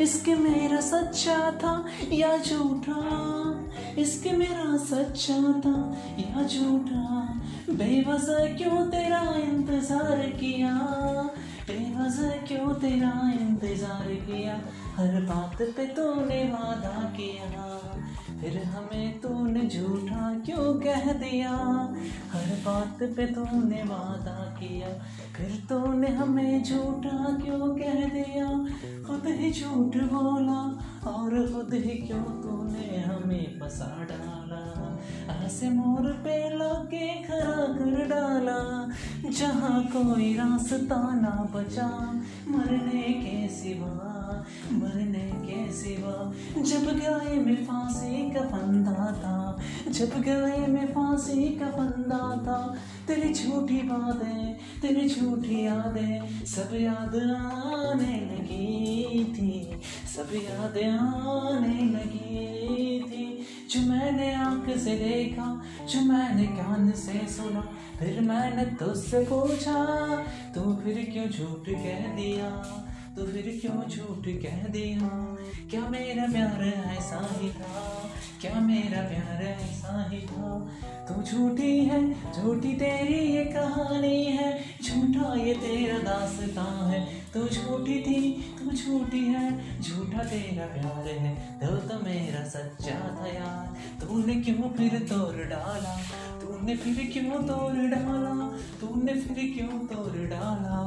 इसके मेरा सच्चा था, या झूठा। इसके मेरा सच्चा था, या झूठा। बेवजह क्यों तेरा इंतज़ार किया? बेवजह क्यों तेरा इंतज़ार किया? हर बात पे तूने वादा किया। फिर हमें तूने झूठा क्यों कह दिया? बात पे तूने वादा किया, फिर तूने हमें झूठा क्यों कह दिया? खुद ही झूठ बोला और खुद ही क्यों तूने हमें फसा डाला? ऐसे मोर पे लाके खड़ा कर डाला जहाँ कोई रास्ता ना बचा, मरने के सिवा, मरने के सिवा। जब गए में फांसी का फंदा था जब गए में फांसी का फंदा था तेरी झूठी बातें, तेरी झूठी यादें सब याद आने लगी थी, सब याद आने लगी थी। जो मैंने आँख से देखा जो मैंने कान से सुना, फिर मैंने तुझसे पूछा, तू फिर क्यों झूठ कह दिया? तो फिर क्यों झूठ कह दिया? क्या मेरा प्यार ऐसा ही था? क्या मेरा प्यार ऐसा ही था? तू झूठी है, झूठी तेरी ये कहानी है, झूठा ये तेरा दासता तू झूठी थी, तू झूठी है, झूठा तेरा प्यार है दिल तो मेरा सच्चा था यार। तूने क्यों फिर तोड़ डाला? तूने फिर क्यों तोड़ डाला? तूने फिर क्यों तोड़ डाला?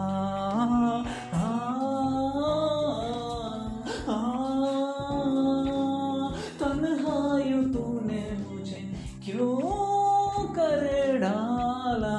तन्हायु तूने मुझे क्यों कर डाला?